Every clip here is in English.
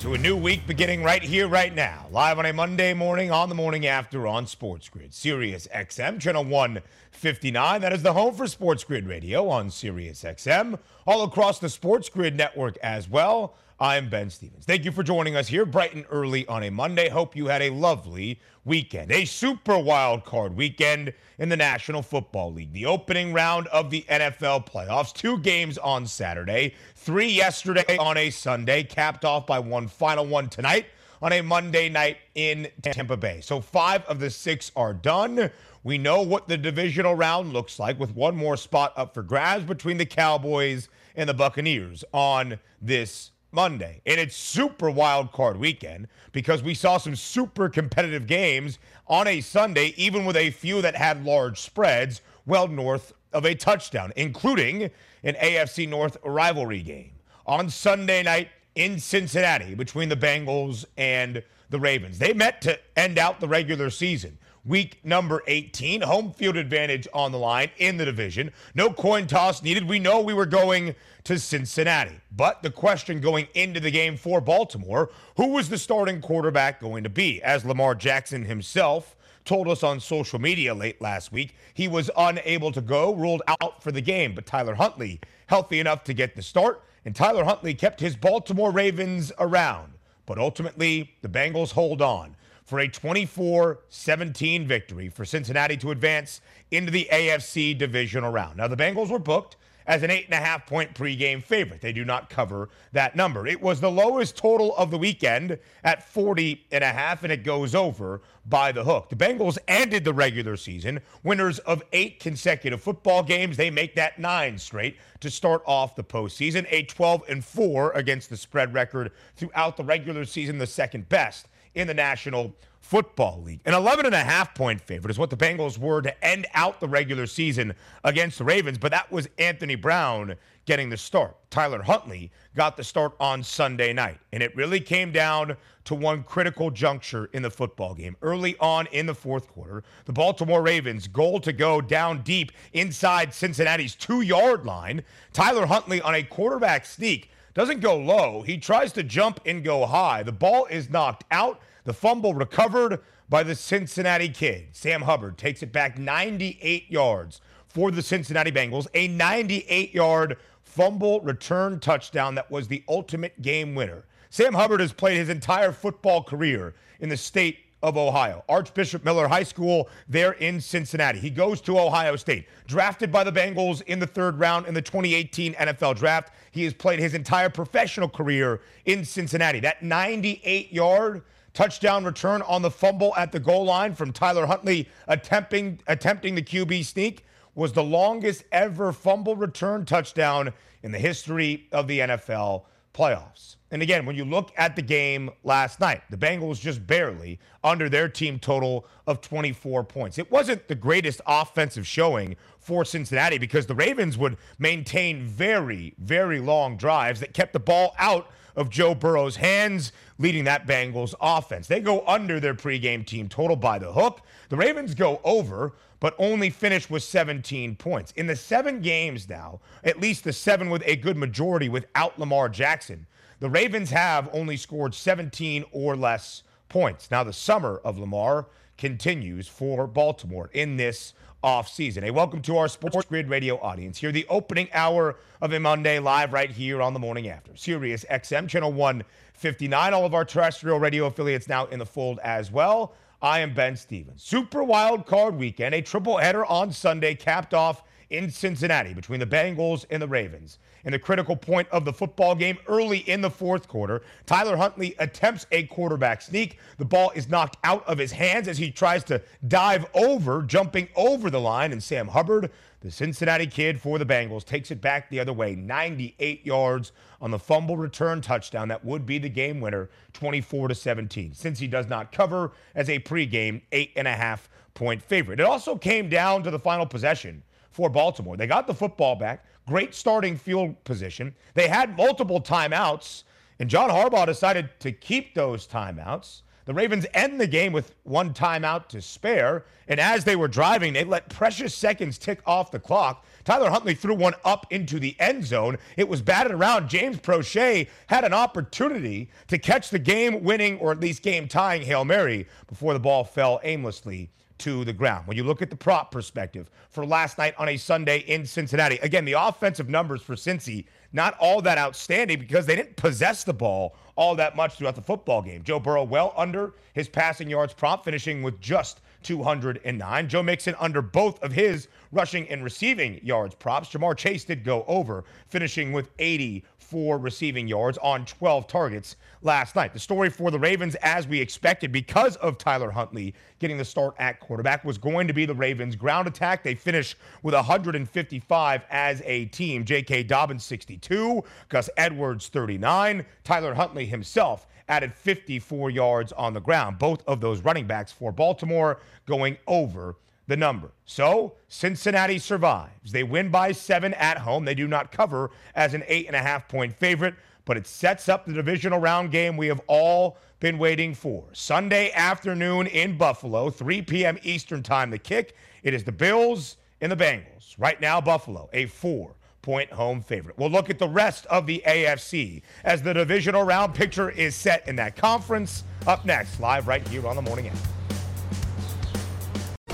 to a new week beginning right here, right now. Live on a Monday morning on the morning after on Sports Grid. Sirius XM, channel 159. That is the home for Sports Grid Radio on Sirius XM. All across the Sports Grid network as well. I'm Ben Stevens. Thank you for joining us here bright and early on a Monday. Hope you had a lovely weekend. A super wild card weekend in the National Football League. The opening round of the NFL playoffs. Two games on Saturday, three yesterday on a Sunday, capped off by one final one tonight on a Monday night in Tampa Bay. So five of the six are done. We know what the divisional round looks like with one more spot up for grabs between the Cowboys and the Buccaneers on this Monday. And it's super wild card weekend because we saw some super competitive games on a Sunday, even with a few that had large spreads well north of a touchdown, including an AFC North rivalry game on Sunday night in Cincinnati between the Bengals and the Ravens. They met to end out the regular season. Week number 18, home field advantage on the line in the division. No coin toss needed. We know we were going to Cincinnati. But the question going into the game for Baltimore who was the starting quarterback going to be? As Lamar Jackson himself told us on social media late last week, he was unable to go, ruled out for the game. But Tyler Huntley, healthy enough to get the start, and Tyler Huntley kept his Baltimore Ravens around. But ultimately, the Bengals hold on for a 24 17 victory for Cincinnati to advance into the AFC divisional round. Now, the Bengals were booked as an eight and a half point pregame favorite. They do not cover that number. It was the lowest total of the weekend at 40 and a half, and it goes over by the hook. The Bengals ended the regular season winners of eight consecutive football games. They make that nine straight to start off the postseason. A 12 and four against the spread record throughout the regular season, the second best in the National Football League. An 11 and a half point favorite is what the Bengals were to end out the regular season against the Ravens, but that was Anthony Brown getting the start. Tyler Huntley got the start on Sunday night, and it really came down to one critical juncture in the football game. Early on in the fourth quarter, the Baltimore Ravens goal to go down deep inside Cincinnati's 2-yard line. Tyler Huntley on a quarterback sneak doesn't go low. He tries to jump and go high. The ball is knocked out. The fumble recovered by the Cincinnati kid. Sam Hubbard takes it back 98 yards for the Cincinnati Bengals. A 98 yard fumble return touchdown that was the ultimate game winner. Sam Hubbard has played his entire football career in the state of Ohio. Archbishop Moeller High School there in Cincinnati. He goes to Ohio State. Drafted by the Bengals in the third round in the 2018 NFL Draft. He has played his entire professional career in Cincinnati. That 98 yard touchdown return on the fumble at the goal line from Tyler Huntley attempting attempting the QB sneak was the longest ever fumble return touchdown in the history of the NFL playoffs. And again, when you look at the game last night, the Bengals just barely under their team total of 24 points. It wasn't the greatest offensive showing for Cincinnati because the Ravens would maintain very, very long drives that kept the ball out of Joe Burrow's hands, leading that Bengals offense. They go under their pregame team total by the hook. The Ravens go over, but only finished with 17 points. In the seven games now, at least the seven with a good majority without Lamar Jackson, the Ravens have only scored 17 or less points. Now, the summer of Lamar continues for Baltimore in this offseason. Hey, welcome to our Sports Grid radio audience here, the opening hour of a Monday live right here on the morning after. Sirius XM, channel 159. All of our terrestrial radio affiliates now in the fold as well. I am Ben Stevens. Super wild card weekend, a triple header on Sunday, capped off in Cincinnati between the Bengals and the Ravens. In the critical point of the football game early in the fourth quarter, Tyler Huntley attempts a quarterback sneak. The ball is knocked out of his hands as he tries to dive over, jumping over the line, and Sam Hubbard the Cincinnati kid for the Bengals takes it back the other way, 98 yards on the fumble return touchdown that would be the game winner, 24 to 17. Cincy does not cover as a pregame eight and a half point favorite. It also came down to the final possession for Baltimore. They got the football back, great starting field position. They had multiple timeouts, and John Harbaugh decided to keep those timeouts. The Ravens end the game with one timeout to spare. And as they were driving, they let precious seconds tick off the clock. Tyler Huntley threw one up into the end zone. It was batted around. James Proche had an opportunity to catch the game winning or at least game tying Hail Mary before the ball fell aimlessly to the ground. When you look at the prop perspective for last night on a Sunday in Cincinnati, again, the offensive numbers for Cincy not all that outstanding because they didn't possess the ball all that much throughout the football game. Joe Burrow well under his passing yards prop, finishing with just 209. Joe Mixon under both of his rushing and receiving yards props. Ja'Marr Chase did go over, finishing with 80 for receiving yards on 12 targets last night. The story for the Ravens, as we expected, because of Tyler Huntley getting the start at quarterback, was going to be the Ravens' ground attack. They finish with 155 as a team. J.K. Dobbins 62, Gus Edwards 39, Tyler Huntley himself added 54 yards on the ground. Both of those running backs for Baltimore going over the number. So Cincinnati survives. They win by seven at home. They do not cover as an eight and a half point favorite, but it sets up the divisional round game we have all been waiting for. Sunday afternoon in Buffalo, 3 p.m. Eastern time, the kick. It is the Bills and the Bengals. Right now, Buffalo, a four point home favorite. We'll look at the rest of the AFC as the divisional round picture is set in that conference. Up next, live right here on the morning end.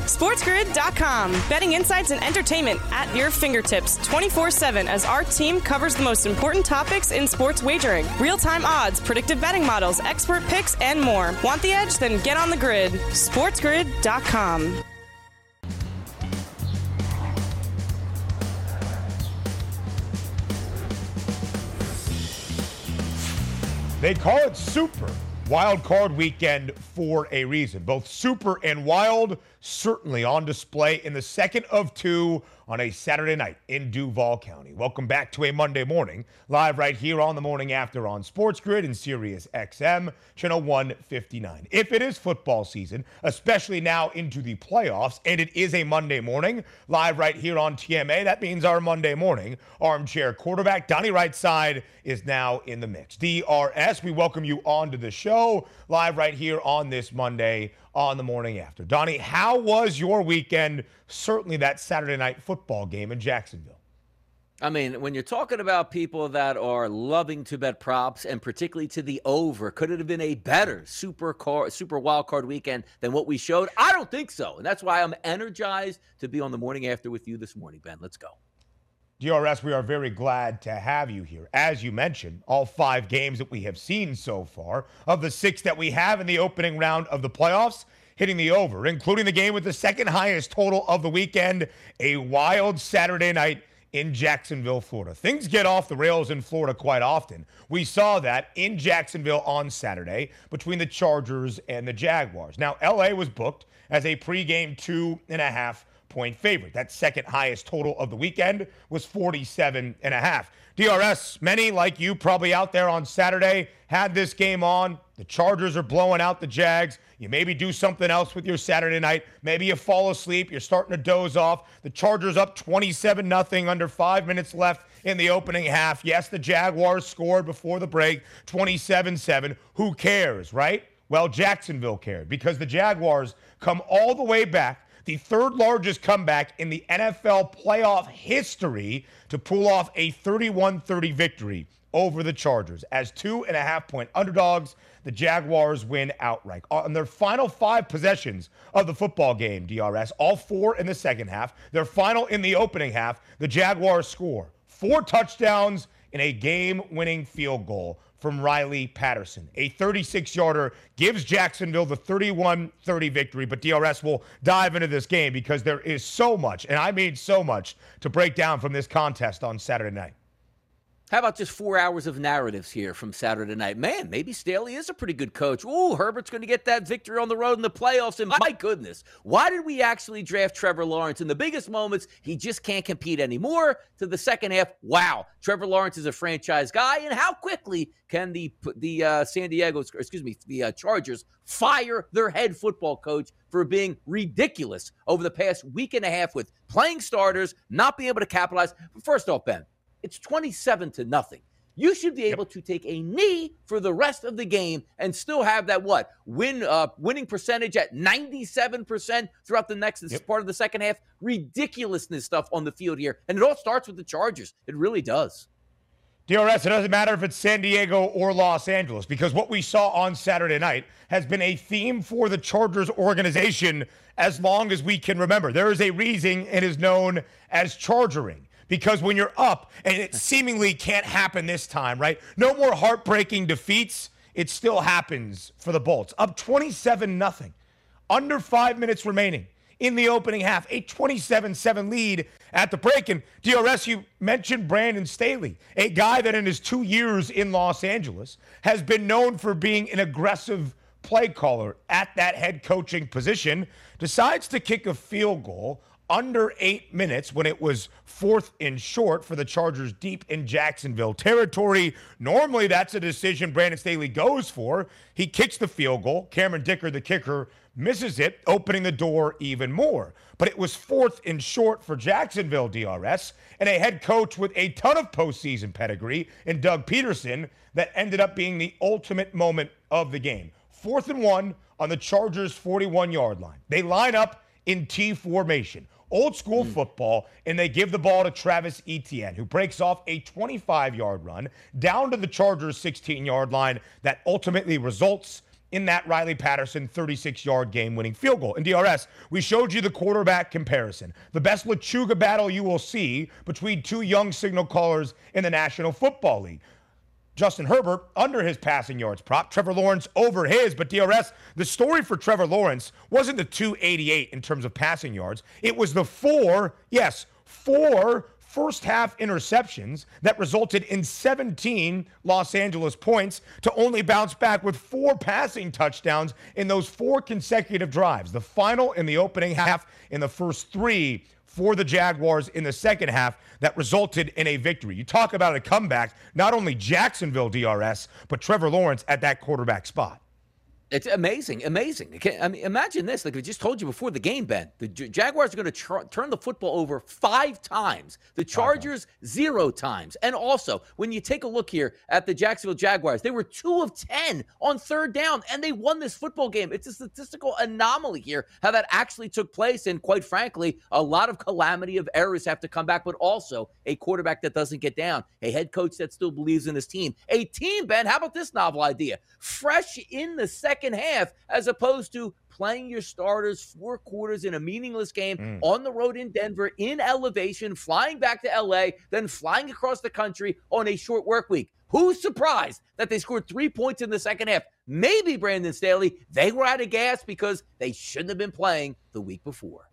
SportsGrid.com. Betting insights and entertainment at your fingertips 24 7 as our team covers the most important topics in sports wagering real time odds, predictive betting models, expert picks, and more. Want the edge? Then get on the grid. SportsGrid.com. They call it Super Wild Card Weekend for a reason. Both Super and Wild certainly on display in the second of two on a Saturday night in Duval County. Welcome back to a Monday morning, live right here on the morning after on Sports Grid and Sirius XM, channel 159. If it is football season, especially now into the playoffs, and it is a Monday morning, live right here on TMA, that means our Monday morning armchair quarterback, Donnie Rightside, is now in the mix. DRS, we welcome you on to the show, live right here on this Monday on the morning after. Donnie, how was your weekend? Certainly that Saturday night football game in Jacksonville. I mean, when you're talking about people that are loving to bet props and particularly to the over, could it have been a better super car, super wild card weekend than what we showed? I don't think so. And that's why I'm energized to be on the morning after with you this morning, Ben. Let's go. DRS, we are very glad to have you here. As you mentioned, all five games that we have seen so far, of the six that we have in the opening round of the playoffs, hitting the over, including the game with the second highest total of the weekend, a wild Saturday night in Jacksonville, Florida. Things get off the rails in Florida quite often. We saw that in Jacksonville on Saturday between the Chargers and the Jaguars. Now, LA was booked as a pregame two and a half point favorite. That second highest total of the weekend was 47 and a half. DRS, many like you probably out there on Saturday had this game on. The Chargers are blowing out the Jags. You maybe do something else with your Saturday night. Maybe you fall asleep. You're starting to doze off. The Chargers up 27 nothing under five minutes left in the opening half. Yes, the Jaguars scored before the break 27 7. Who cares, right? Well, Jacksonville cared because the Jaguars come all the way back the third largest comeback in the NFL playoff history to pull off a 31 30 victory over the Chargers. As two and a half point underdogs, the Jaguars win outright. Uh, on their final five possessions of the football game, DRS, all four in the second half, their final in the opening half, the Jaguars score four touchdowns in a game winning field goal from Riley Patterson. A 36 yarder gives Jacksonville the 31 30 victory, but DRS will dive into this game because there is so much, and I mean so much, to break down from this contest on Saturday night. How about just four hours of narratives here from Saturday night? Man, maybe Staley is a pretty good coach. Ooh, Herbert's going to get that victory on the road in the playoffs. And my goodness, why did we actually draft Trevor Lawrence? In the biggest moments, he just can't compete anymore. To the second half, wow, Trevor Lawrence is a franchise guy. And how quickly can the the uh, San Diego, excuse me, the uh, Chargers fire their head football coach for being ridiculous over the past week and a half with playing starters, not being able to capitalize? First off, Ben. It's 27 to nothing. You should be able yep. to take a knee for the rest of the game and still have that what win uh, winning percentage at 97% throughout the next yep. part of the second half. Ridiculousness stuff on the field here, and it all starts with the Chargers. It really does. DRS, it doesn't matter if it's San Diego or Los Angeles because what we saw on Saturday night has been a theme for the Chargers organization as long as we can remember. There is a reason it is known as chargering because when you're up and it seemingly can't happen this time, right? No more heartbreaking defeats. It still happens for the Bolts. Up 27 nothing. Under 5 minutes remaining in the opening half, a 27-7 lead at the break and DRS you mentioned Brandon Staley, a guy that in his 2 years in Los Angeles has been known for being an aggressive play caller at that head coaching position, decides to kick a field goal under eight minutes when it was fourth and short for the Chargers deep in Jacksonville territory. Normally, that's a decision Brandon Staley goes for. He kicks the field goal. Cameron Dicker, the kicker, misses it, opening the door even more. But it was fourth and short for Jacksonville DRS and a head coach with a ton of postseason pedigree in Doug Pederson that ended up being the ultimate moment of the game. Fourth and one on the Chargers' 41 yard line. They line up in T formation old school mm. football, and they give the ball to Travis Etienne, who breaks off a 25 yard run down to the Chargers' 16 yard line that ultimately results in that Riley Patterson 36 yard game winning field goal. In DRS, we showed you the quarterback comparison, the best Lechuga battle you will see between two young signal callers in the National Football League. Justin Herbert under his passing yards prop, Trevor Lawrence over his. But DRS, the story for Trevor Lawrence wasn't the 288 in terms of passing yards. It was the four, yes, four first half interceptions that resulted in 17 Los Angeles points to only bounce back with four passing touchdowns in those four consecutive drives. The final in the opening half in the first three for the Jaguars in the second half that resulted in a victory. You talk about a comeback, not only Jacksonville DRS, but Trevor Lawrence at that quarterback spot. It's amazing, amazing. I mean, imagine this. Like we just told you before the game, Ben. The Jaguars are going to tr- turn the football over five times. The Chargers zero times. And also, when you take a look here at the Jacksonville Jaguars, they were two of ten on third down, and they won this football game. It's a statistical anomaly here how that actually took place. And quite frankly, a lot of calamity of errors have to come back, but also a quarterback that doesn't get down, a head coach that still believes in his team, a team. Ben, how about this novel idea? Fresh in the second second half as opposed to playing your starters four quarters in a meaningless game mm. on the road in Denver in elevation, flying back to LA, then flying across the country on a short work week. Who's surprised that they scored three points in the second half? Maybe Brandon Staley. They were out of gas because they shouldn't have been playing the week before.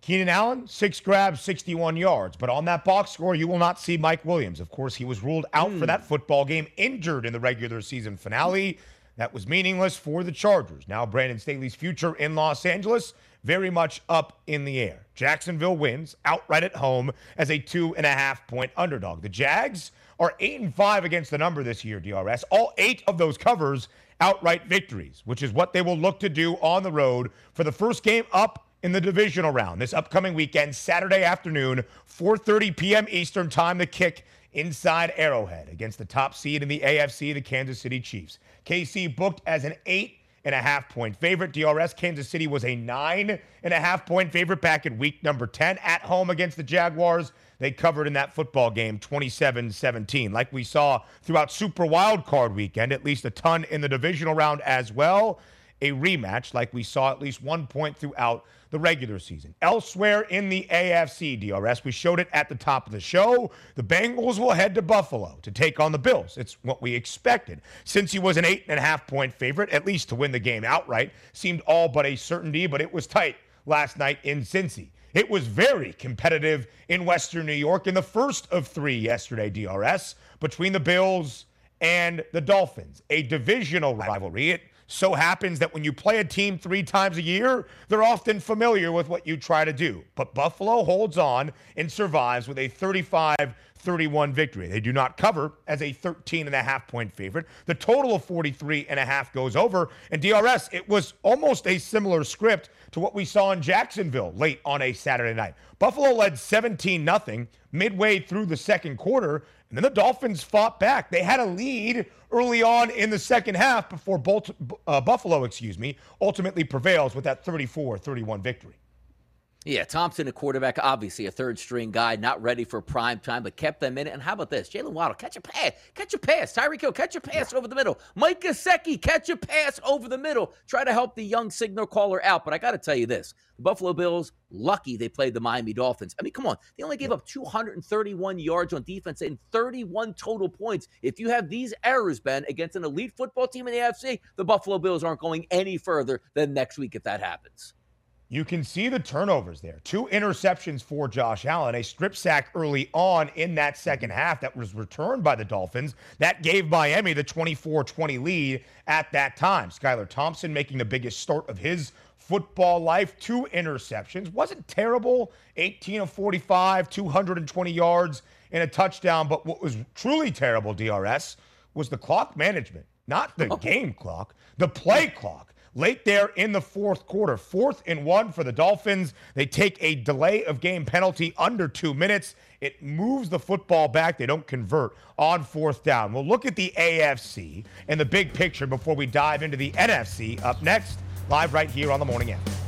Keenan Allen, six grabs, 61 yards. But on that box score, you will not see Mike Williams. Of course, he was ruled out mm. for that football game, injured in the regular season finale. That was meaningless for the Chargers. Now, Brandon Staley's future in Los Angeles, very much up in the air. Jacksonville wins outright at home as a two and a half point underdog. The Jags are eight and five against the number this year, DRS. All eight of those covers outright victories, which is what they will look to do on the road for the first game up in the divisional round this upcoming weekend, Saturday afternoon, 4:30 p.m. Eastern Time. The kick inside Arrowhead against the top seed in the AFC, the Kansas City Chiefs. KC booked as an eight and a half point favorite. DRS Kansas City was a nine and a half point favorite back in week number 10 at home against the Jaguars. They covered in that football game 27 17. Like we saw throughout Super Wild Card weekend, at least a ton in the divisional round as well. a rematch like we saw at least one point throughout the regular season. Elsewhere in the AFC DRS, we showed it at the top of the show. The Bengals will head to Buffalo to take on the Bills. It's what we expected. Cincy was an eight and a half point favorite, at least to win the game outright, seemed all but a certainty, but it was tight last night in Cincy. It was very competitive in Western New York in the first of three yesterday, DRS, between the Bills and the Dolphins, a divisional rivalry. It so happens that when you play a team three times a year, they're often familiar with what you try to do. But Buffalo holds on and survives with a 35 31 victory. They do not cover as a 13 and a half point favorite. The total of 43 and a half goes over. And DRS, it was almost a similar script to what we saw in Jacksonville late on a Saturday night. Buffalo led 17 0 midway through the second quarter, and then the Dolphins fought back. They had a lead early on in the second half before Bolt, uh, Buffalo, excuse me, ultimately prevails with that 34-31 victory. Yeah, Thompson, a quarterback, obviously a third string guy, not ready for prime time, but kept them in it. And how about this? Jaylen Waddle, catch a pass, catch a pass. Tyreek Hill, catch a pass over the middle. Mike Gesicki, catch a pass over the middle. Try to help the young signal caller out. But I got to tell you this the Buffalo Bills, lucky they played the Miami Dolphins. I mean, come on. They only gave up 231 yards on defense and 31 total points. If you have these errors, Ben, against an elite football team in the AFC, the Buffalo Bills aren't going any further than next week if that happens. You can see the turnovers there. Two interceptions for Josh Allen, a strip sack early on in that second half that was returned by the Dolphins. That gave Miami the 24 20 lead at that time. Skylar Thompson making the biggest start of his football life. Two interceptions. Wasn't terrible. 18 of 45, 220 yards, and a touchdown. But what was truly terrible, DRS, was the clock management, not the oh. game clock, the play clock late there in the fourth quarter. Fourth and one for the Dolphins. They take a delay of game penalty under two minutes. It moves the football back. They don't convert on fourth down. We'll look at the AFC and the big picture before we dive into the NFC up next, live right here on the morning after.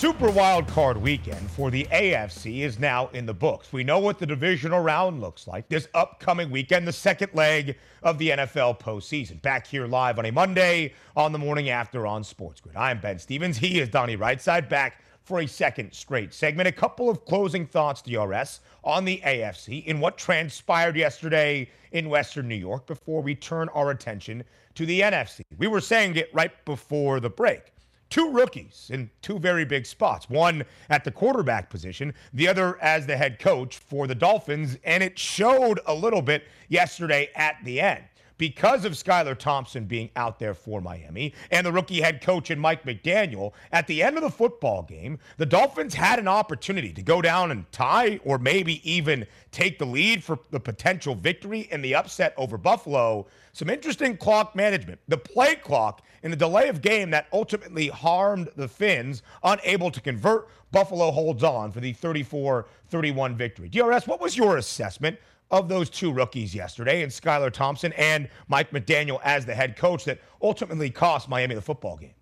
Super Wild Card weekend for the AFC is now in the books. We know what the divisional round looks like this upcoming weekend, the second leg of the NFL postseason. Back here live on a Monday on the morning after on Sports Grid. I'm Ben Stevens. He is Donnie Rightside back for a second straight segment. A couple of closing thoughts, DRS, on the AFC in what transpired yesterday in Western New York before we turn our attention to the NFC. We were saying it right before the break two rookies in two very big spots. One at the quarterback position, the other as the head coach for the Dolphins. And it showed a little bit yesterday at the end. Because of Skylar Thompson being out there for Miami and the rookie head coach and Mike McDaniel, at the end of the football game, the Dolphins had an opportunity to go down and tie or maybe even take the lead for the potential victory in the upset over Buffalo. Some interesting clock management. The play clock in the delay of game that ultimately harmed the Finns, unable to convert. Buffalo holds on for the 34 31 victory. DRS, what was your assessment of those two rookies yesterday and Skylar Thompson and Mike McDaniel as the head coach that ultimately cost Miami the football game?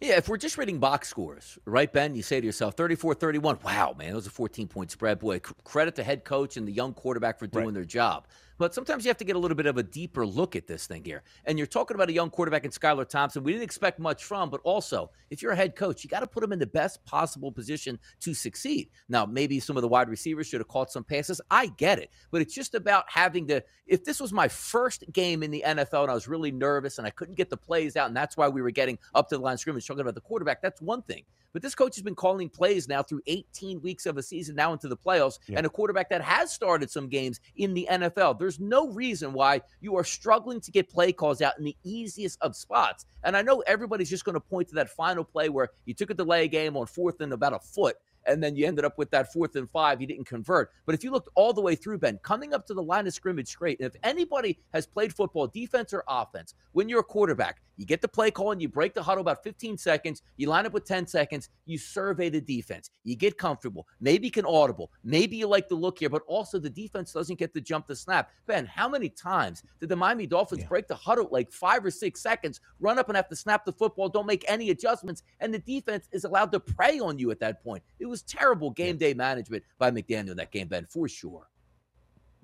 Yeah, if we're just reading box scores, right, Ben? You say to yourself, 34 31. Wow, man, that was a 14 point spread. Boy, credit the head coach and the young quarterback for doing right. their job. But sometimes you have to get a little bit of a deeper look at this thing here. And you're talking about a young quarterback in Skylar Thompson. We didn't expect much from, but also, if you're a head coach, you got to put him in the best possible position to succeed. Now, maybe some of the wide receivers should have caught some passes. I get it. But it's just about having to. If this was my first game in the NFL and I was really nervous and I couldn't get the plays out, and that's why we were getting up to the line of scrimmage talking about the quarterback, that's one thing. But this coach has been calling plays now through 18 weeks of a season, now into the playoffs, yeah. and a quarterback that has started some games in the NFL. There's no reason why you are struggling to get play calls out in the easiest of spots. And I know everybody's just going to point to that final play where you took a delay game on fourth and about a foot and then you ended up with that fourth and five. You didn't convert. But if you looked all the way through, Ben, coming up to the line of scrimmage straight, and if anybody has played football, defense or offense, when you're a quarterback, you get the play call and you break the huddle about 15 seconds. You line up with 10 seconds. You survey the defense. You get comfortable. Maybe can audible. Maybe you like the look here, but also the defense doesn't get to jump the snap. Ben, how many times did the Miami Dolphins yeah. break the huddle like five or six seconds, run up and have to snap the football, don't make any adjustments, and the defense is allowed to prey on you at that point? It was terrible game day management by McDaniel in that game, Ben, for sure.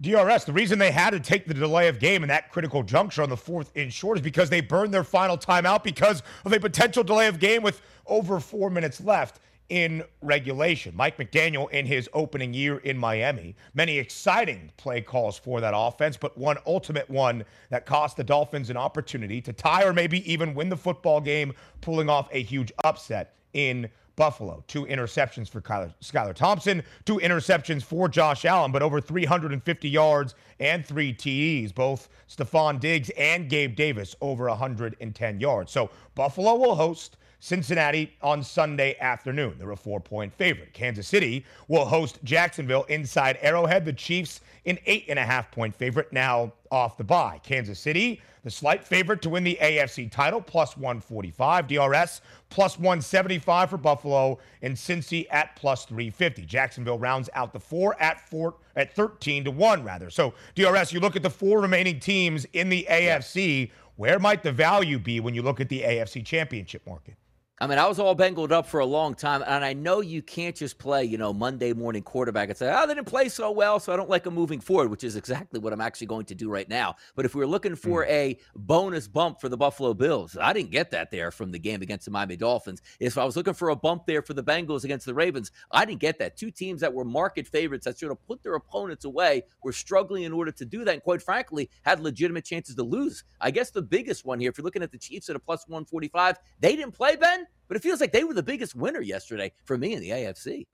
DRS, the reason they had to take the delay of game in that critical juncture on the fourth in short is because they burned their final timeout because of a potential delay of game with over four minutes left in regulation. Mike McDaniel, in his opening year in Miami, many exciting play calls for that offense, but one ultimate one that cost the Dolphins an opportunity to tie or maybe even win the football game, pulling off a huge upset in Buffalo. Two interceptions for Kyler, Skylar Thompson, two interceptions for Josh Allen, but over 350 yards and three TEs. Both Stefon Diggs and Gabe Davis over 110 yards. So Buffalo will host Cincinnati on Sunday afternoon. They're a four point favorite. Kansas City will host Jacksonville inside Arrowhead. The Chiefs, an eight and a half point favorite, now off the bye. Kansas City, the slight favorite to win the AFC title, plus 145. DRS, plus 175 for Buffalo, and Cincy at plus 350. Jacksonville rounds out the four at four at 13 to 1, rather. So, DRS, you look at the four remaining teams in the AFC. Where might the value be when you look at the AFC championship market? I mean, I was all bengled up for a long time, and I know you can't just play, you know, Monday morning quarterback and say, oh, they didn't play so well, so I don't like them moving forward, which is exactly what I'm actually going to do right now. But if we are looking for mm. a bonus bump for the Buffalo Bills, I didn't get that there from the game against the Miami Dolphins. If I was looking for a bump there for the Bengals against the Ravens, I didn't get that. Two teams that were market favorites that should have put their opponents away were struggling in order to do that, and quite frankly, had legitimate chances to lose. I guess the biggest one here, if you're looking at the Chiefs at a plus 145, they didn't play, Ben but it feels like they were the biggest winner yesterday for me in the AFC.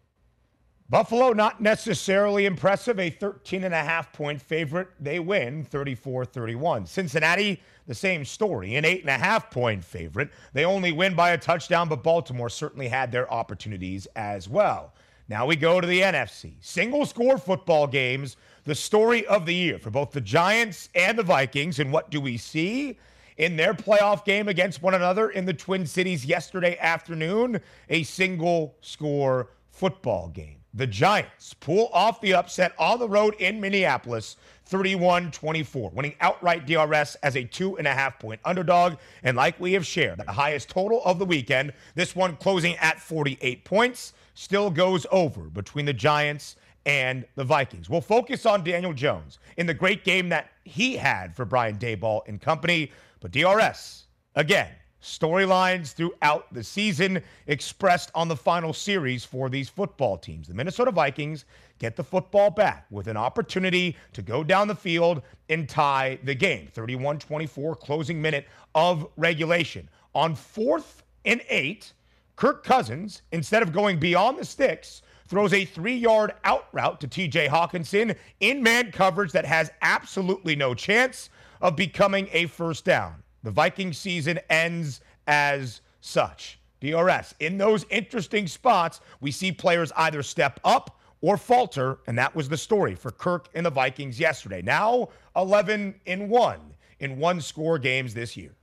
Buffalo, not necessarily impressive. A 13 and a half point favorite. They win 34 31. Cincinnati, the same story. An eight and a half point favorite. They only win by a touchdown, but Baltimore certainly had their opportunities as well. Now we go to the NFC. Single score football games, the story of the year for both the Giants and the Vikings. And what do we see? In their playoff game against one another in the Twin Cities yesterday afternoon, a single score football game. The Giants pull off the upset on the road in Minneapolis, 31 24, winning outright DRS as a two and a half point underdog. And like we have shared, the highest total of the weekend, this one closing at 48 points, still goes over between the Giants and the Vikings. We'll focus on Daniel Jones in the great game that he had for Brian Daboll and company. But DRS, again, storylines throughout the season expressed on the final series for these football teams. The Minnesota Vikings get the football back with an opportunity to go down the field and tie the game. 31 24, closing minute of regulation. On fourth and eight, Kirk Cousins, instead of going beyond the sticks, throws a three yard out route to TJ Hockenson in man coverage that has absolutely no chance of becoming a first down. The Viking season ends as such. DRS. In those interesting spots, we see players either step up or falter, and that was the story for Kirk and the Vikings yesterday. Now 11 in 1 in one score games this year.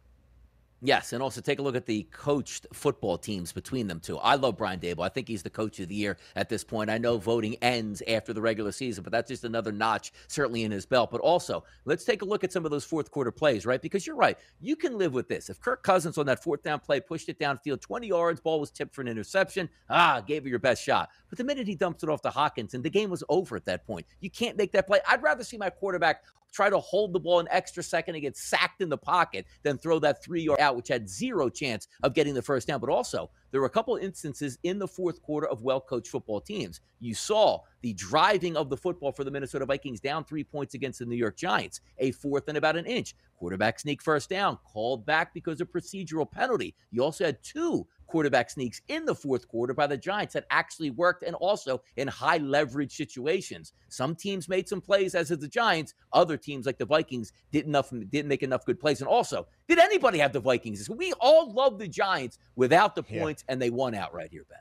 Yes, and also take a look at the coached football teams between them two. I love Brian Daboll. I think he's the coach of the year at this point. I know voting ends after the regular season, but that's just another notch certainly in his belt. But also, let's take a look at some of those fourth quarter plays, right? Because you're right. You can live with this. If Kirk Cousins on that fourth down play pushed it downfield 20 yards, ball was tipped for an interception, ah, gave it your best shot. But the minute he dumps it off to Hockenson, the game was over at that point. You can't make that play. I'd rather see my quarterback try to hold the ball an extra second and get sacked in the pocket than throw that three yard out, which had zero chance of getting the first down. But also, there were a couple instances in the fourth quarter of well coached football teams. You saw the driving of the football for the Minnesota Vikings down three points against the New York Giants, a fourth and about an inch. Quarterback sneak first down, called back because of procedural penalty. You also had two quarterback sneaks in the fourth quarter by the Giants that actually worked and also in high leverage situations. Some teams made some plays as of the Giants, other teams like the Vikings didn't enough didn't make enough good plays. And also, did anybody have the Vikings? We all love the Giants without the points. And they won outright here, Ben.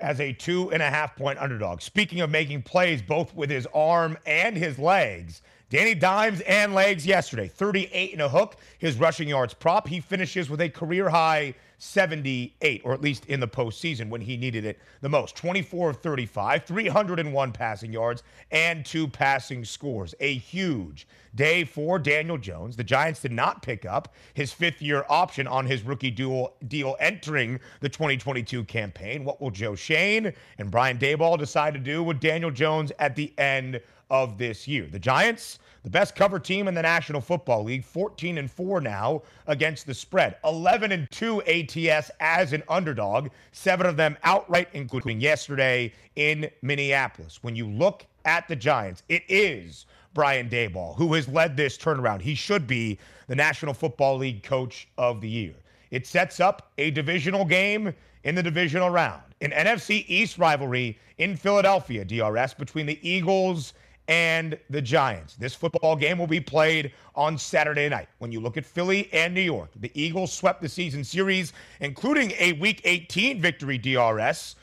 as a two and a half point underdog. Speaking of making plays both with his arm and his legs, Danny Dimes and legs yesterday, 38 and a hook, his rushing yards prop. He finishes with a career high 78, or at least in the postseason when he needed it the most. 24 of 35, 301 passing yards, and two passing scores. A huge day for Daniel Jones. The Giants did not pick up his fifth year option on his rookie dual deal entering the 2022 campaign. What will Joe Schoen and Brian Daboll decide to do with Daniel Jones at the end of this year? The Giants the best cover team in the National Football League, 14 and 4 now against the spread. 11 and 2 ATS as an underdog, 7 of them outright including yesterday in Minneapolis. When you look at the Giants, it is Brian Daboll who has led this turnaround. He should be the National Football League coach of the year. It sets up a divisional game in the divisional round. An NFC East rivalry in Philadelphia, DRS, between the Eagles and the Giants. This football game will be played on Saturday night. When you look at Philly and New York, the Eagles swept the season series, including a Week 18 victory DRS,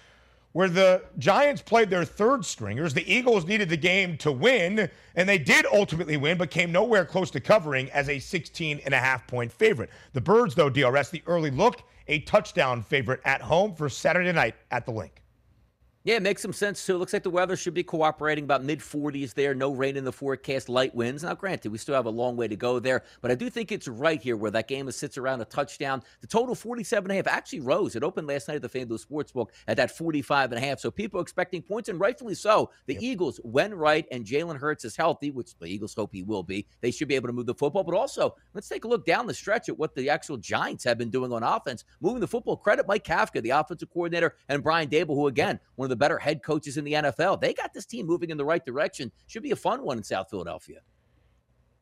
where the Giants played their third stringers. The Eagles needed the game to win, and they did ultimately win, but came nowhere close to covering as a 16 and a half point favorite. The Birds, though, DRS, the early look, a touchdown favorite at home for Saturday night at the Linc. Yeah, it makes some sense too. It looks like the weather should be cooperating about mid 40s there. No rain in the forecast, light winds. Now, granted, we still have a long way to go there, but I do think it's right here where that game sits around a touchdown. The total 47 and a half actually rose. It opened last night at the FanDuel Sportsbook at that 45 and a half. So people are expecting points, and rightfully so. The yep. Eagles, when right, and Jalen Hurts is healthy, which the Eagles hope he will be, they should be able to move the football. But also, let's take a look down the stretch at what the actual Giants have been doing on offense, moving the football. Credit Mike Kafka, the offensive coordinator, and Brian Daboll, who again, one of the better head coaches in the NFL. They got this team moving in the right direction. Should be a fun one in South Philadelphia.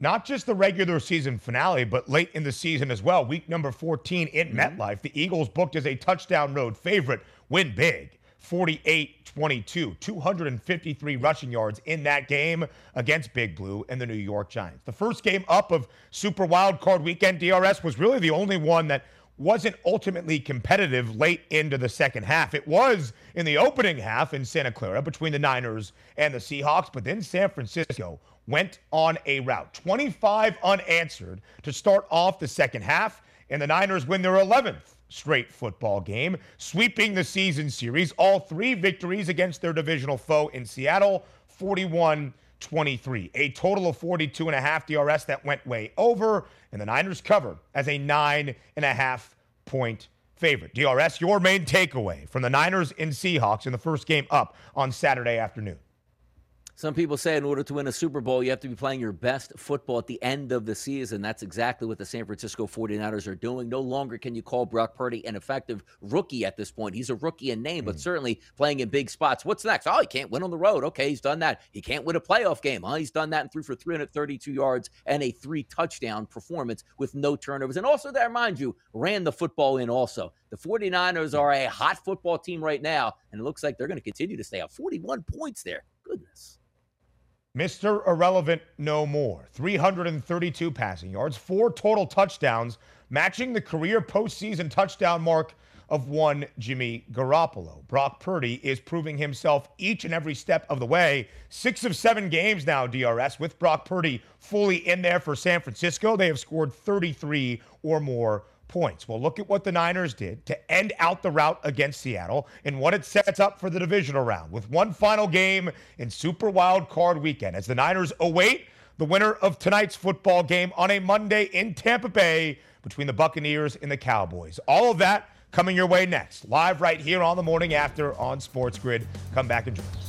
Not just the regular season finale, but late in the season as well. Week number 14 in mm-hmm. MetLife. The Eagles booked as a touchdown road favorite. Win big. 48 22, 253 rushing yards in that game against Big Blue and the New York Giants. The first game up of Super Wild Card Weekend DRS was really the only one that wasn't ultimately competitive late into the second half. It was in the opening half in Santa Clara between the Niners and the Seahawks, but then San Francisco went on a route. 25 unanswered to start off the second half, and the Niners win their 11th straight football game, sweeping the season series. All three victories against their divisional foe in Seattle, 41 23. A total of 42 and a half DRS that went way over, and the Niners covered as a nine and a half point favorite. DRS, your main takeaway from the Niners and Seahawks in the first game up on Saturday afternoon. Some people say in order to win a Super Bowl, you have to be playing your best football at the end of the season. That's exactly what the San Francisco 49ers are doing. No longer can you call Brock Purdy an effective rookie at this point. He's a rookie in name, but hmm. certainly playing in big spots. What's next? Oh, he can't win on the road. Okay, he's done that. He can't win a playoff game. Oh, he's done that and threw for 332 yards and a three touchdown performance with no turnovers. And also, that remind you, ran the football in also. The 49ers are a hot football team right now, and it looks like they're going to continue to stay out. 41 points there. Goodness. Mr. Irrelevant no more. 332 passing yards, four total touchdowns, matching the career postseason touchdown mark of one Jimmy Garoppolo. Brock Purdy is proving himself each and every step of the way. Six of seven games now, DRS, with Brock Purdy fully in there for San Francisco. They have scored 33 or more points. Well, look at what the Niners did to end out the route against Seattle and what it sets up for the divisional round with one final game in Super Wild Card weekend as the Niners await the winner of tonight's football game on a Monday in Tampa Bay between the Buccaneers and the Cowboys. All of that coming your way next, live right here on the morning after on Sports Grid. Come back and join us.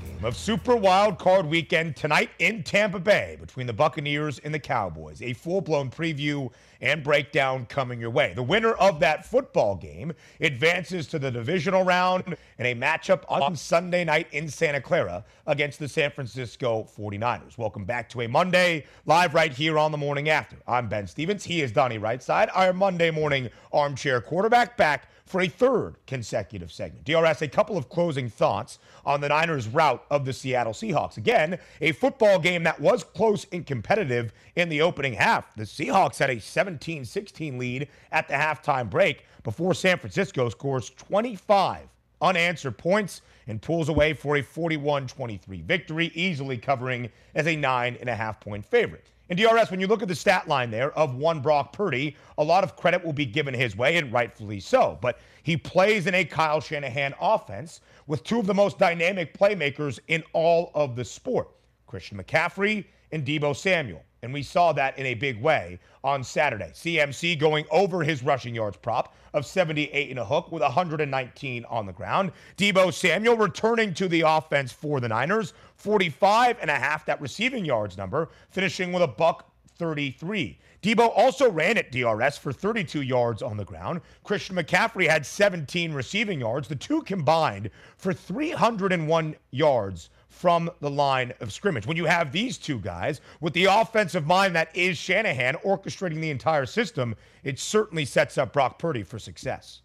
of Super Wild Card Weekend tonight in Tampa Bay between the Buccaneers and the Cowboys. A full blown preview and breakdown coming your way. The winner of that football game advances to the divisional round in a matchup on Sunday night in Santa Clara against the San Francisco 49ers. Welcome back to a Monday live right here on the morning after. I'm Ben Stevens. He is Donnie Rightside, our Monday morning armchair quarterback back for a third consecutive segment. DRS, a couple of closing thoughts on the Niners' route of the Seattle Seahawks. Again, a football game that was close and competitive in the opening half. The Seahawks had a 17 16 lead at the halftime break before San Francisco scores 25 unanswered points and pulls away for a 41 23 victory, easily covering as a nine and a half point favorite. In DRS, when you look at the stat line there of one Brock Purdy, a lot of credit will be given his way, and rightfully so. But he plays in a Kyle Shanahan offense with two of the most dynamic playmakers in all of the sport Christian McCaffrey and Deebo Samuel. And we saw that in a big way on Saturday. CMC going over his rushing yards prop of 78 and a hook with 119 on the ground. Deebo Samuel returning to the offense for the Niners, 45 and a half, that receiving yards number, finishing with a buck 33. Deebo also ran at DRS for 32 yards on the ground. Christian McCaffrey had 17 receiving yards. The two combined for 301 yards from the line of scrimmage. When you have these two guys with the offensive mind that is Shanahan orchestrating the entire system, it certainly sets up Brock Purdy for success.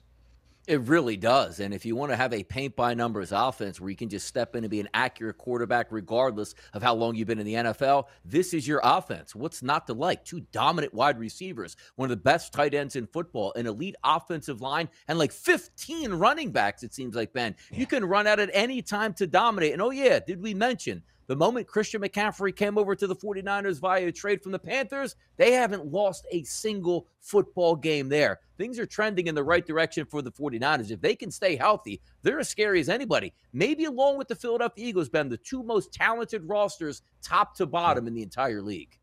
It really does. And if you want to have a paint by numbers offense where you can just step in and be an accurate quarterback regardless of how long you've been in the NFL, this is your offense. What's not to like? Two dominant wide receivers, one of the best tight ends in football, an elite offensive line, and like 15 running backs, it seems like, Ben. Yeah. You can run out at any time to dominate. And oh, yeah, did we mention the moment Christian McCaffrey came over to the 49ers via trade from the Panthers, they haven't lost a single football game there. Things are trending in the right direction for the 49ers. If they can stay healthy, they're as scary as anybody. Maybe along with the Philadelphia Eagles, Ben, the two most talented rosters, top to bottom, in the entire league.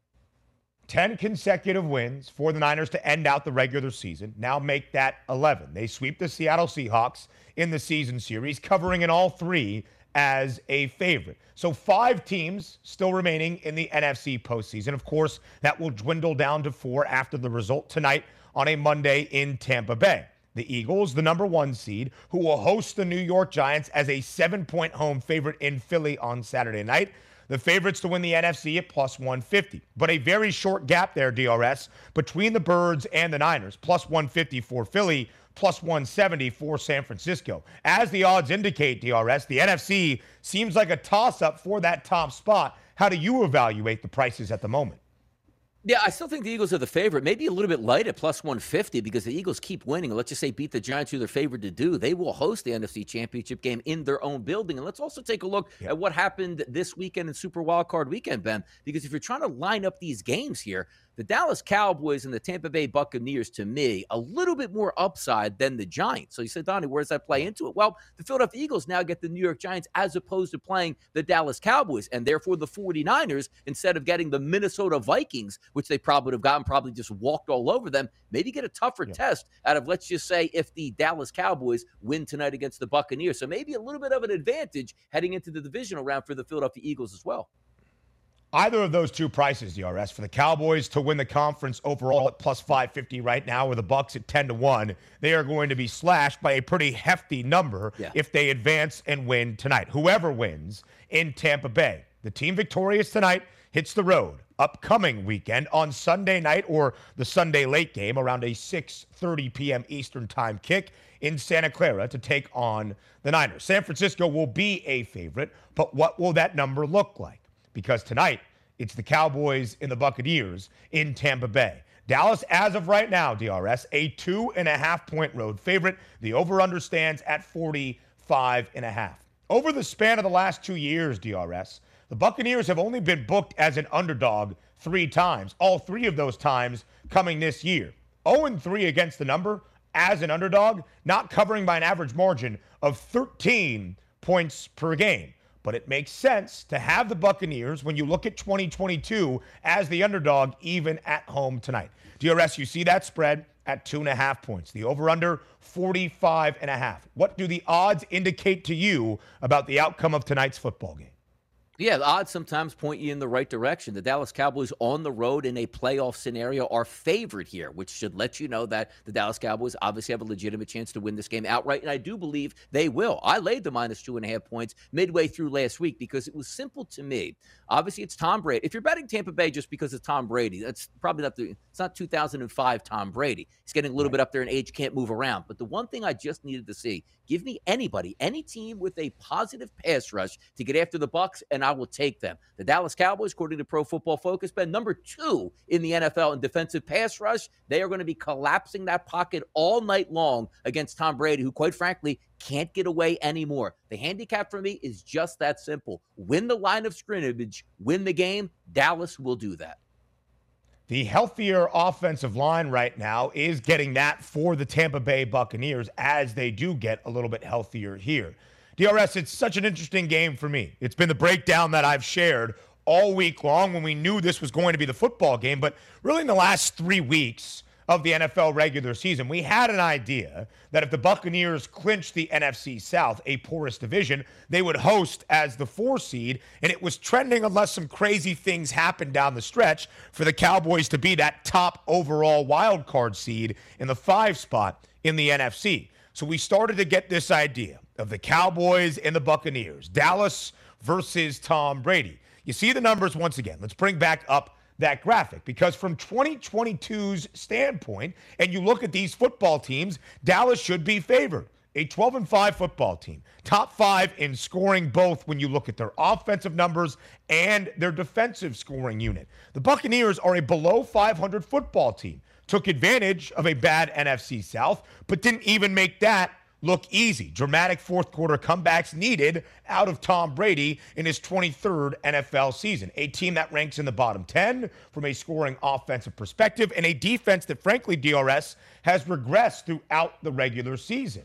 10 consecutive wins for the Niners to end out the regular season. Now make that 11. They sweep the Seattle Seahawks in the season series, covering in all three as a favorite. So, five teams still remaining in the NFC postseason. Of course, that will dwindle down to four after the result tonight on a Monday in Tampa Bay. The Eagles, the number one seed, who will host the New York Giants as a seven point home favorite in Philly on Saturday night. The favorites to win the NFC at plus 150. But a very short gap there, DRS, between the Birds and the Niners, plus 150 for Philly, plus 170 for San Francisco. As the odds indicate, DRS, the NFC seems like a toss up for that top spot. How do you evaluate the prices at the moment? Yeah, I still think the Eagles are the favorite. Maybe a little bit light at plus 150 because the Eagles keep winning. let's just say beat the Giants, who they're favored to do. They will host the NFC Championship game in their own building. And let's also take a look yep. at what happened this weekend in Super Wild Card Weekend, Ben. Because if you're trying to line up these games here, the Dallas Cowboys and the Tampa Bay Buccaneers, to me, a little bit more upside than the Giants. So you said, Donnie, where does that play into it? Well, the Philadelphia Eagles now get the New York Giants as opposed to playing the Dallas Cowboys. And therefore, the 49ers, instead of getting the Minnesota Vikings, which they probably would have gotten, probably just walked all over them, maybe get a tougher yeah. test out of, let's just say, if the Dallas Cowboys win tonight against the Buccaneers. So maybe a little bit of an advantage heading into the divisional round for the Philadelphia Eagles as well. Either of those two prices, DRS, for the Cowboys to win the conference overall at plus 550 right now, or the Bucks at 10 to 1, they are going to be slashed by a pretty hefty number yeah. if they advance and win tonight. Whoever wins in Tampa Bay. The team victorious tonight hits the road upcoming weekend on Sunday night or the Sunday late game around a 6:30 p.m. Eastern Time kick in Santa Clara to take on the Niners. San Francisco will be a favorite, but what will that number look like? Because tonight it's the Cowboys and the Buccaneers in Tampa Bay. Dallas, as of right now, DRS, a two and a half point road favorite. The over under stands at 45 and a half. Over the span of the last two years, DRS, the Buccaneers have only been booked as an underdog three times, all three of those times coming this year. 0 3 against the number as an underdog, not covering by an average margin of 13 points per game but it makes sense to have the Buccaneers when you look at 2022 as the underdog, even at home tonight. DRS, you see that spread at two and a half points. The over under 45 and a half. What do the odds indicate to you about the outcome of tonight's football game? Yeah, the odds sometimes point you in the right direction. The Dallas Cowboys on the road in a playoff scenario are favored here, which should let you know that the Dallas Cowboys obviously have a legitimate chance to win this game outright. And I do believe they will. I laid the minus two and a half points midway through last week because it was simple to me. Obviously, it's Tom Brady. If you're betting Tampa Bay just because it's Tom Brady, that's probably not the it's not 2005 Tom Brady. He's getting a little right. bit up there in age, can't move around. But the one thing I just needed to see, give me anybody, any team with a positive pass rush to get after the Bucks, and I will take them. The Dallas Cowboys, according to Pro Football Focus, been number two in the NFL in defensive pass rush. They are going to be collapsing that pocket all night long against Tom Brady, who, quite frankly, can't get away anymore. The handicap for me is just that simple. Win the line of scrimmage, win the game. Dallas will do that. The healthier offensive line right now is getting that for the Tampa Bay Buccaneers as they do get a little bit healthier here. DRS, it's such an interesting game for me. It's been the breakdown that I've shared all week long when we knew this was going to be the football game, but really in the last three weeks, of the NFL regular season, we had an idea that if the Buccaneers clinched the NFC South, a porous division, they would host as the four seed. And it was trending, unless some crazy things happened down the stretch, for the Cowboys to be that top overall wild card seed in the five spot in the NFC. So we started to get this idea of the Cowboys and the Buccaneers, Dallas versus Tom Brady. You see the numbers once again. Let's bring back up that graphic because from 2022's standpoint, and you look at these football teams, Dallas should be favored. A 12 and 5 football team, top five in scoring both when you look at their offensive numbers and their defensive scoring unit. The Buccaneers are a below 500 football team, took advantage of a bad NFC South, but didn't even make that look easy. Dramatic fourth quarter comebacks needed out of Tom Brady in his 23rd NFL season. A team that ranks in the bottom 10 from a scoring offensive perspective and a defense that, frankly, DRS has regressed throughout the regular season.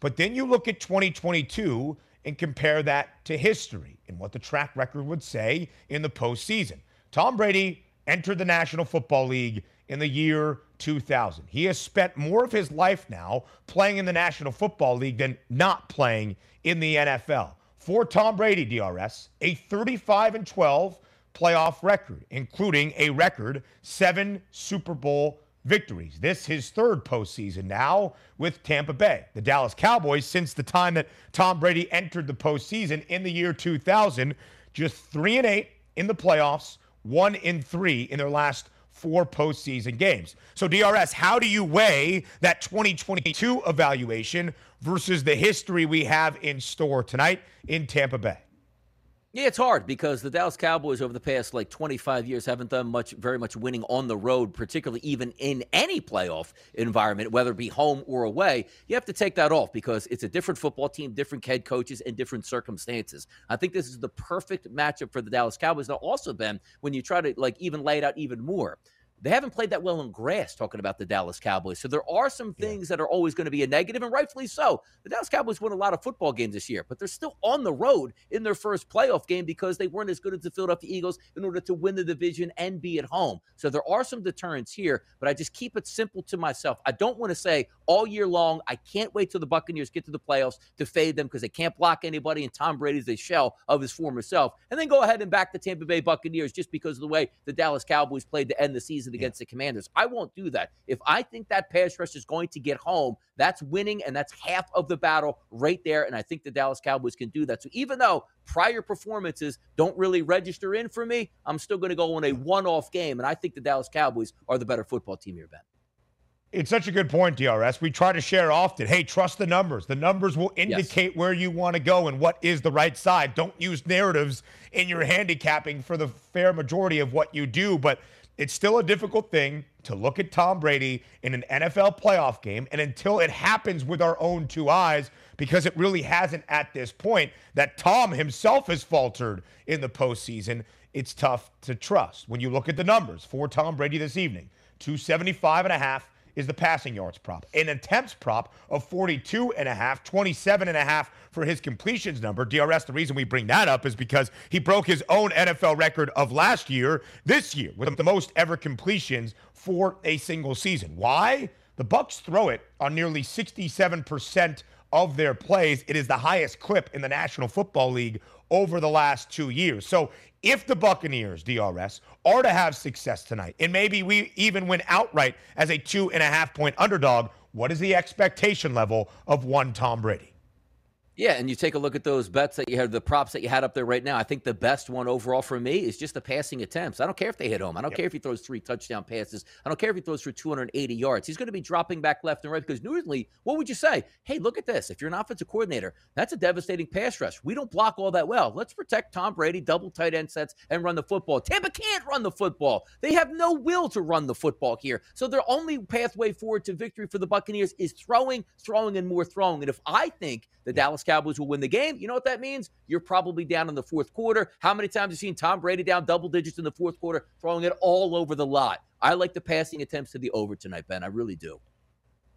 But then you look at 2022 and compare that to history and what the track record would say in the postseason. Tom Brady entered the National Football League in the year 2000. He has spent more of his life now playing in the National Football League than not playing in the NFL. For Tom Brady, DRS, a 35 and 12 playoff record, including a record seven Super Bowl victories. This his third postseason now with Tampa Bay. The Dallas Cowboys, since the time that Tom Brady entered the postseason in the year 2000, just three and eight in the playoffs, one in three in their last four postseason games. So, DRS, how do you weigh that 2022 evaluation versus the history we have in store tonight in Tampa Bay? Yeah, it's hard because the Dallas Cowboys over the past like 25 years haven't done much, very much winning on the road, particularly even in any playoff environment, whether it be home or away. You have to take that off because it's a different football team, different head coaches, and different circumstances. I think this is the perfect matchup for the Dallas Cowboys. Now, also, Ben, when you try to like even lay it out even more, they haven't played that well in grass, talking about the Dallas Cowboys. So there are some things yeah. that are always going to be a negative, and rightfully so. The Dallas Cowboys won a lot of football games this year, but they're still on the road in their first playoff game because they weren't as good as the Philadelphia Eagles in order to win the division and be at home. So there are some deterrents here, but I just keep it simple to myself. I don't want to say all year long, I can't wait till the Buccaneers get to the playoffs to fade them because they can't block anybody, and Tom Brady's a shell of his former self. And then go ahead and back the Tampa Bay Buccaneers just because of the way the Dallas Cowboys played to end the season against yeah. the Commanders. I won't do that. If I think that pass rush is going to get home, that's winning, and that's half of the battle right there. And I think the Dallas Cowboys can do that. So even though prior performances don't really register in for me, I'm still going to go on a one off game. And I think the Dallas Cowboys are the better football team here, Ben. It's such a good point, DRS. We try to share often. Hey, trust the numbers. The numbers will indicate yes. where you want to go and what is the right side. Don't use narratives in your handicapping for the fair majority of what you do. But it's still a difficult thing to look at Tom Brady in an NFL playoff game. And until it happens with our own two eyes, because it really hasn't at this point, that Tom himself has faltered in the postseason, it's tough to trust. When you look at the numbers for Tom Brady this evening, 275 and a half is the passing yards prop. An attempts prop of 42 and a half, 27 and a half for his completions number. DRS, the reason we bring that up is because he broke his own NFL record of last year, this year, with the most ever completions for a single season. Why? The Bucks throw it on nearly 67% of their plays. It is the highest clip in the National Football League over the last two years. So if the Buccaneers, DRS, are to have success tonight, and maybe we even win outright as a two and a half point underdog, what is the expectation level of one Tom Brady? Yeah, and you take a look at those bets that you had, the props that you had up there right now. I think the best one overall for me is just the passing attempts. I don't care if they hit home. I don't yep. care if he throws three touchdown passes. I don't care if he throws for 280 yards. He's going to be dropping back left and right because normally, what would you say? Hey, look at this. If you're an offensive coordinator, that's a devastating pass rush. We don't block all that well. Let's protect Tom Brady, double tight end sets, and run the football. Tampa can't run the football. They have no will to run the football here. So their only pathway forward to victory for the Buccaneers is throwing, throwing, and more throwing. And if I think the Dallas Cowboys will win the game. You know what that means? You're probably down in the fourth quarter. How many times have you seen Tom Brady down double digits in the fourth quarter, throwing it all over the lot? I like the passing attempts to the over tonight, Ben. I really do.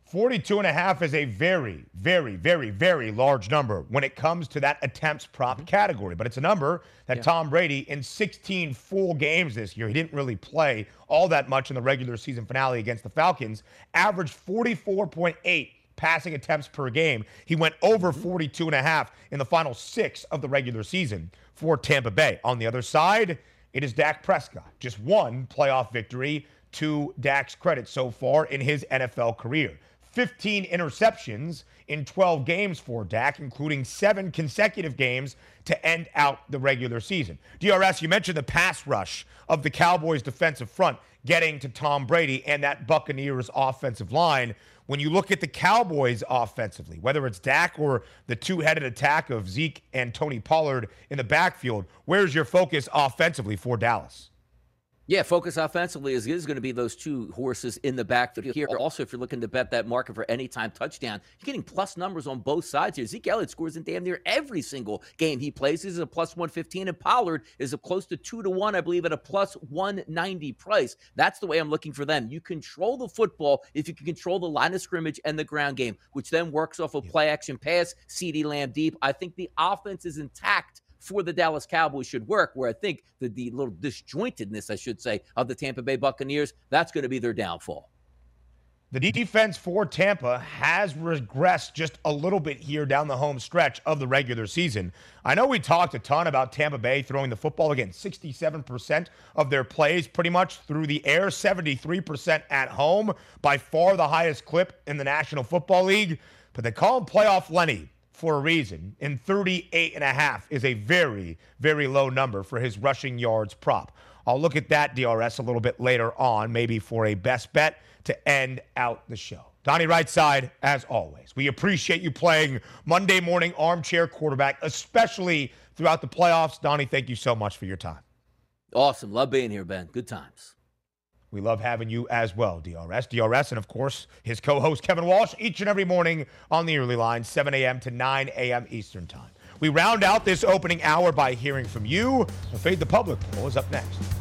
42 and a half is a very, very, very, very large number when it comes to that attempts prop mm-hmm. category. But it's a number that yeah. Tom Brady, in 16 full games this year, he didn't really play all that much in the regular season finale against the Falcons, averaged 44.8 passing attempts per game. He went over mm-hmm. 42 and a half in the final six of the regular season for Tampa Bay. On the other side, it is Dak Prescott. Just one playoff victory to Dak's credit so far in his NFL career. 15 interceptions in 12 games for Dak, including seven consecutive games to end out the regular season. DRS, you mentioned the pass rush of the Cowboys' defensive front getting to Tom Brady and that Buccaneers offensive line when you look at the Cowboys offensively, whether it's Dak or the two headed attack of Zeke and Tony Pollard in the backfield, where's your focus offensively for Dallas? Yeah, focus offensively is, is going to be those two horses in the backfield here. Also, if you're looking to bet that market for anytime touchdown, you're getting plus numbers on both sides here. Zeke Elliott scores in damn near every single game he plays. This is a plus 115, and Pollard is a close to two to one, I believe, at a plus 190 price. That's the way I'm looking for them. You control the football if you can control the line of scrimmage and the ground game, which then works off of play action pass, CeeDee Lamb deep. I think the offense is intact for the Dallas Cowboys should work. Where I think the, the little disjointedness, I should say, of the Tampa Bay Buccaneers, that's going to be their downfall. The defense for Tampa has regressed just a little bit here down the home stretch of the regular season. I know we talked a ton about Tampa Bay throwing the football again, 67% of their plays pretty much through the air, 73% at home, by far the highest clip in the National Football League. But they call him playoff Lenny for a reason, and 38 and a half is a very, very low number for his rushing yards prop. I'll look at that DRS a little bit later on, maybe for a best bet to end out the show. Donnie Rightside, as always, we appreciate you playing Monday morning armchair quarterback, especially throughout the playoffs. Donnie, thank you so much for your time. Awesome. Love being here, Ben. Good times. We love having you as well, DRS. DRS, and of course, his co host, Kevin Walsh, each and every morning on the early line, 7 a.m. to 9 a.m. Eastern Time. We round out this opening hour by hearing from you. Fade the Public poll is up next.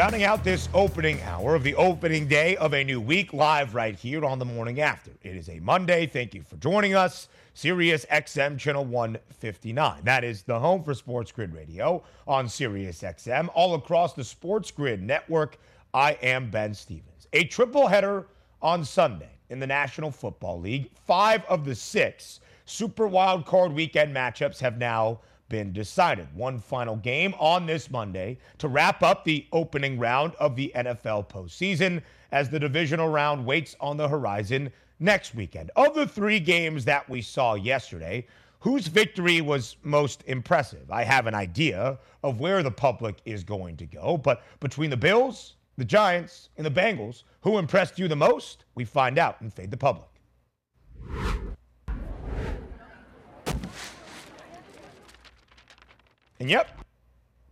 Rounding out this opening hour of the opening day of a new week, live right here on the morning after. It is a Monday. Thank you for joining us. Sirius XM Channel 159. That is the home for Sports Grid Radio on Sirius XM. All across the Sports Grid network, I am Ben Stevens. A triple header on Sunday in the National Football League. Five of the six Super Wild Card Weekend matchups have now been decided. One final game on this Monday to wrap up the opening round of the NFL postseason as the divisional round waits on the horizon next weekend. Of the three games that we saw yesterday, whose victory was most impressive? I have an idea of where the public is going to go, but between the Bills, the Giants, and the Bengals, who impressed you the most? We find out and Fade the Public. And yep,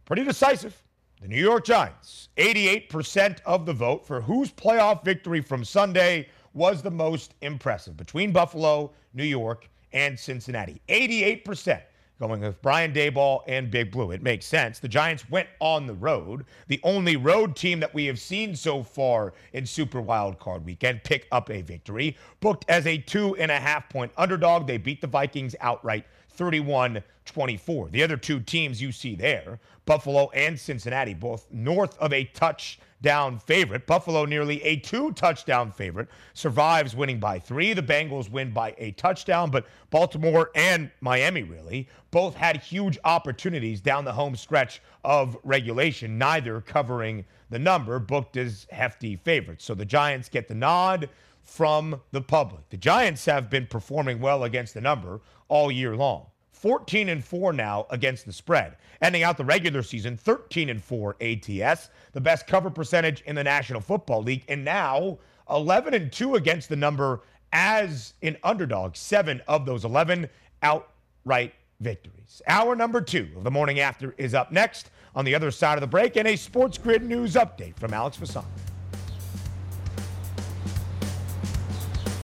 pretty decisive. The New York Giants, 88% of the vote for whose playoff victory from Sunday was the most impressive between Buffalo, New York, and Cincinnati. 88%. going with Brian Daboll and Big Blue. It makes sense. The Giants went on the road. The only road team that we have seen so far in Super Wild Card Weekend pick up a victory. Booked as a two and a half point underdog, they beat the Vikings outright 31 24. The other two teams you see there, Buffalo and Cincinnati, both north of a touchdown favorite. Buffalo, nearly a two touchdown favorite, survives winning by three. The Bengals win by a touchdown, but Baltimore and Miami, really, both had huge opportunities down the home stretch of regulation, neither covering the number, booked as hefty favorites. So the Giants get the nod from the public. The Giants have been performing well against the number all year long. 14 and 4 now against the spread. Ending out the regular season 13 and 4 ATS, the best cover percentage in the National Football League and now 11 and 2 against the number as an underdog. 7 of those 11 outright victories. Hour number 2 of the morning after is up next on the other side of the break and a Sports Grid news update from Alex Fasano.